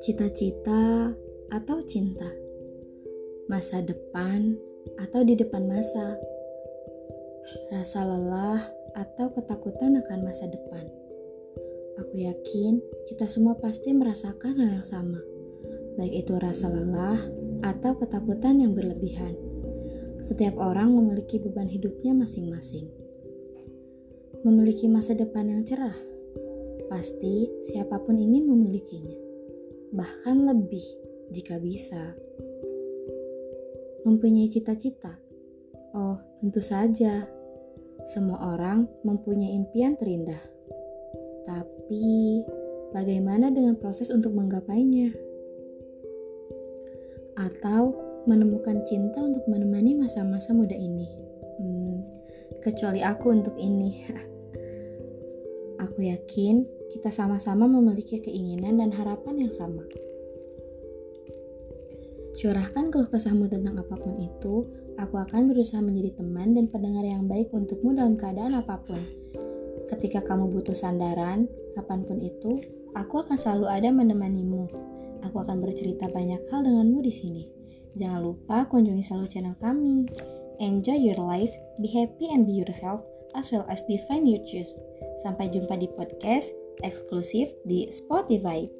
Cita-cita atau cinta, masa depan atau di depan masa, rasa lelah atau ketakutan akan masa depan. Aku yakin kita semua pasti merasakan hal yang sama, baik itu rasa lelah atau ketakutan yang berlebihan. Setiap orang memiliki beban hidupnya masing-masing. Memiliki masa depan yang cerah, pasti siapa pun ingin memilikinya bahkan lebih jika bisa. Mempunyai cita-cita? Oh, tentu saja. Semua orang mempunyai impian terindah. Tapi, bagaimana dengan proses untuk menggapainya? Atau menemukan cinta untuk menemani masa-masa muda ini? Hmm, kecuali aku untuk ini. aku yakin kita sama-sama memiliki keinginan dan harapan yang sama. Curahkan keluh kesahmu tentang apa pun itu, aku akan berusaha menjadi teman dan pendengar yang baik untukmu dalam keadaan apa pun. Ketika kamu butuh sandaran, kapan pun itu, aku akan selalu ada menemanimu. Aku akan bercerita banyak hal denganmu di sini. Jangan lupa kunjungi selalu channel kami. Enjoy your life, be happy and be yourself, as well as define your choice. Sampai jumpa di podcast eksklusif di Spotify.